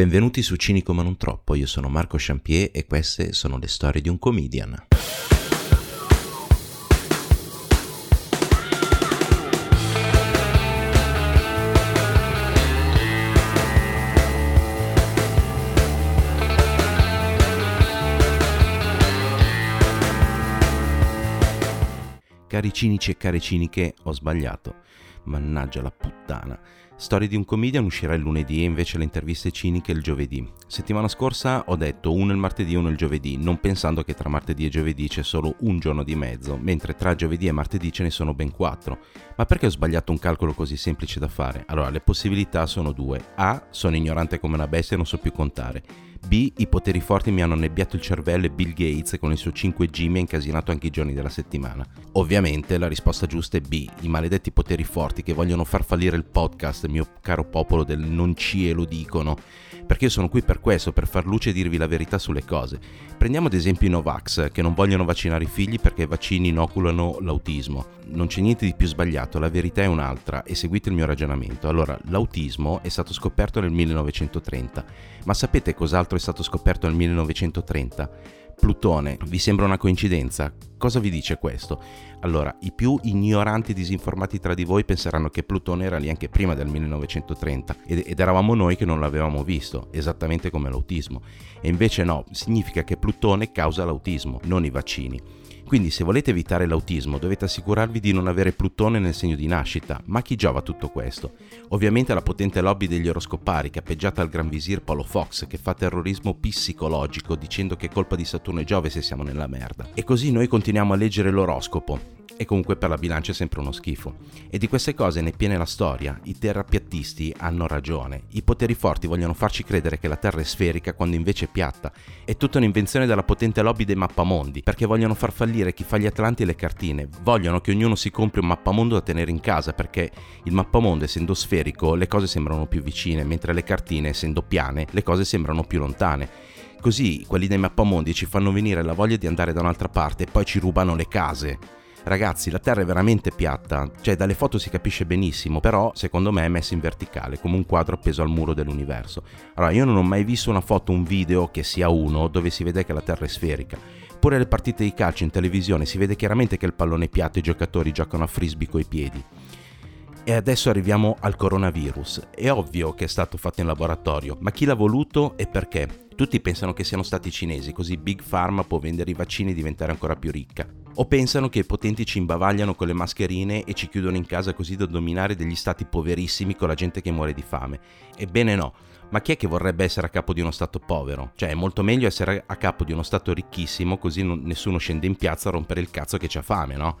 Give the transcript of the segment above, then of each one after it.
Benvenuti su Cinico ma non troppo, io sono Marco Champier e queste sono le storie di un comedian. Cari cinici e care ciniche, ho sbagliato. Mannaggia la puttana. Storia di un comedian uscirà il lunedì e invece le interviste ciniche il giovedì. Settimana scorsa ho detto uno il martedì e uno il giovedì, non pensando che tra martedì e giovedì c'è solo un giorno di mezzo, mentre tra giovedì e martedì ce ne sono ben quattro. Ma perché ho sbagliato un calcolo così semplice da fare? Allora, le possibilità sono due. A. Sono ignorante come una bestia e non so più contare. B. I poteri forti mi hanno nebbiato il cervello e Bill Gates con il suo 5G mi ha incasinato anche i giorni della settimana. Ovviamente la risposta giusta è B. I maledetti poteri forti che vogliono far fallire il podcast, mio caro popolo del non cielo dicono perché io sono qui per questo, per far luce e dirvi la verità sulle cose. Prendiamo ad esempio i Novax, che non vogliono vaccinare i figli perché i vaccini inoculano l'autismo. Non c'è niente di più sbagliato, la verità è un'altra e seguite il mio ragionamento. Allora, l'autismo è stato scoperto nel 1930, ma sapete cos'altro è stato scoperto nel 1930? Plutone, vi sembra una coincidenza? Cosa vi dice questo? Allora, i più ignoranti e disinformati tra di voi penseranno che Plutone era lì anche prima del 1930 ed, ed eravamo noi che non l'avevamo visto, esattamente come l'autismo. E invece no, significa che Plutone causa l'autismo, non i vaccini. Quindi se volete evitare l'autismo dovete assicurarvi di non avere Plutone nel segno di nascita, ma chi giova tutto questo? Ovviamente la potente lobby degli oroscopari, cappeggiata al gran visir Paolo Fox, che fa terrorismo psicologico dicendo che è colpa di Saturno e Giove se siamo nella merda. E così noi continuiamo a leggere l'oroscopo, e comunque per la bilancia è sempre uno schifo. E di queste cose ne piene la storia. I terrapiattisti hanno ragione. I poteri forti vogliono farci credere che la Terra è sferica quando invece è piatta. È tutta un'invenzione della potente lobby dei mappamondi, perché vogliono far fallire chi fa gli atlanti e le cartine. Vogliono che ognuno si compri un mappamondo da tenere in casa, perché il mappamondo essendo sferico le cose sembrano più vicine, mentre le cartine essendo piane le cose sembrano più lontane. Così quelli dei mappamondi ci fanno venire la voglia di andare da un'altra parte e poi ci rubano le case. Ragazzi, la Terra è veramente piatta, cioè dalle foto si capisce benissimo, però secondo me è messa in verticale, come un quadro appeso al muro dell'universo. Allora, io non ho mai visto una foto, un video che sia uno dove si vede che la Terra è sferica. Pure le partite di calcio in televisione si vede chiaramente che il pallone è piatto e i giocatori giocano a frisbee coi piedi. E adesso arriviamo al coronavirus. È ovvio che è stato fatto in laboratorio, ma chi l'ha voluto e perché? Tutti pensano che siano stati i cinesi, così Big Pharma può vendere i vaccini e diventare ancora più ricca. O pensano che i potenti ci imbavagliano con le mascherine e ci chiudono in casa così da dominare degli stati poverissimi con la gente che muore di fame. Ebbene no, ma chi è che vorrebbe essere a capo di uno Stato povero? Cioè è molto meglio essere a capo di uno Stato ricchissimo così non, nessuno scende in piazza a rompere il cazzo che c'ha fame, no?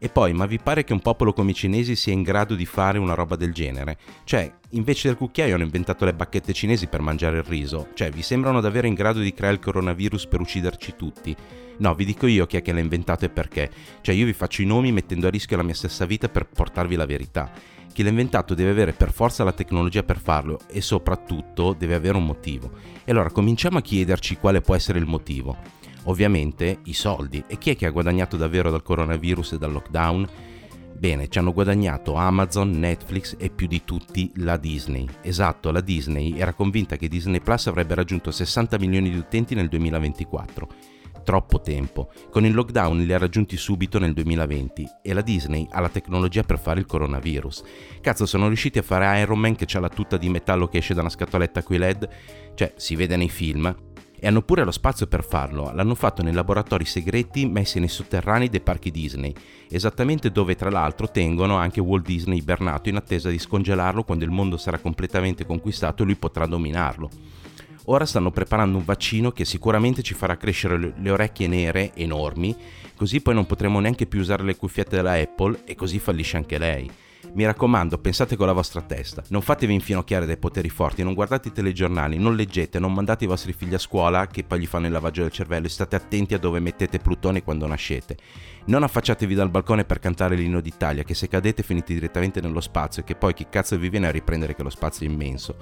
E poi, ma vi pare che un popolo come i cinesi sia in grado di fare una roba del genere? Cioè, invece del cucchiaio hanno inventato le bacchette cinesi per mangiare il riso? Cioè, vi sembrano davvero in grado di creare il coronavirus per ucciderci tutti? No, vi dico io chi è che l'ha inventato e perché. Cioè io vi faccio i nomi mettendo a rischio la mia stessa vita per portarvi la verità. Chi l'ha inventato deve avere per forza la tecnologia per farlo e soprattutto deve avere un motivo. E allora cominciamo a chiederci quale può essere il motivo. Ovviamente i soldi. E chi è che ha guadagnato davvero dal coronavirus e dal lockdown? Bene, ci hanno guadagnato Amazon, Netflix e più di tutti la Disney. Esatto, la Disney era convinta che Disney Plus avrebbe raggiunto 60 milioni di utenti nel 2024 troppo tempo. Con il lockdown li ha raggiunti subito nel 2020 e la Disney ha la tecnologia per fare il coronavirus. Cazzo, sono riusciti a fare Iron Man che ha la tuta di metallo che esce da una scatoletta coi LED, cioè si vede nei film, e hanno pure lo spazio per farlo. L'hanno fatto nei laboratori segreti messi nei sotterranei dei parchi Disney, esattamente dove tra l'altro tengono anche Walt Disney ibernato in attesa di scongelarlo quando il mondo sarà completamente conquistato e lui potrà dominarlo. Ora stanno preparando un vaccino che sicuramente ci farà crescere le orecchie nere enormi, così poi non potremo neanche più usare le cuffiette della Apple e così fallisce anche lei. Mi raccomando, pensate con la vostra testa. Non fatevi infinocchiare dai poteri forti, non guardate i telegiornali, non leggete, non mandate i vostri figli a scuola che poi gli fanno il lavaggio del cervello e state attenti a dove mettete Plutone quando nascete. Non affacciatevi dal balcone per cantare l'inno d'Italia, che se cadete finite direttamente nello spazio e che poi chi cazzo vi viene a riprendere che lo spazio è immenso.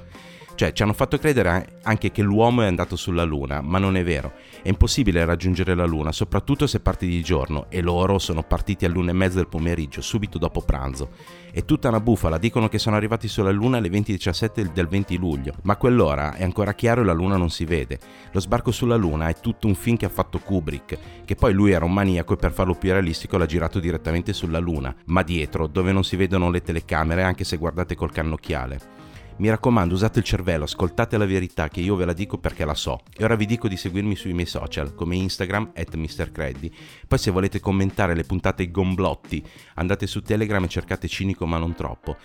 Cioè, ci hanno fatto credere anche che l'uomo è andato sulla Luna, ma non è vero. È impossibile raggiungere la Luna, soprattutto se parti di giorno, e loro sono partiti all'una e mezza del pomeriggio, subito dopo pranzo. È tutta una bufala, dicono che sono arrivati sulla Luna alle 20.17 del 20 luglio, ma quell'ora è ancora chiaro e la Luna non si vede. Lo sbarco sulla Luna è tutto un film che ha fatto Kubrick, che poi lui era un maniaco e per farlo più realistico l'ha girato direttamente sulla Luna, ma dietro, dove non si vedono le telecamere anche se guardate col cannocchiale. Mi raccomando, usate il cervello, ascoltate la verità che io ve la dico perché la so. E ora vi dico di seguirmi sui miei social, come Instagram, at MrCreddy. Poi se volete commentare le puntate gomblotti, andate su Telegram e cercate Cinico ma non troppo.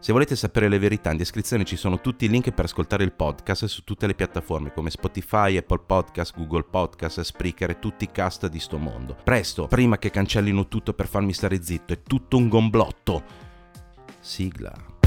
Se volete sapere le verità, in descrizione ci sono tutti i link per ascoltare il podcast su tutte le piattaforme come Spotify, Apple Podcast, Google Podcast, Spreaker e tutti i cast di sto mondo. Presto, prima che cancellino tutto per farmi stare zitto, è tutto un gomblotto. Sigla.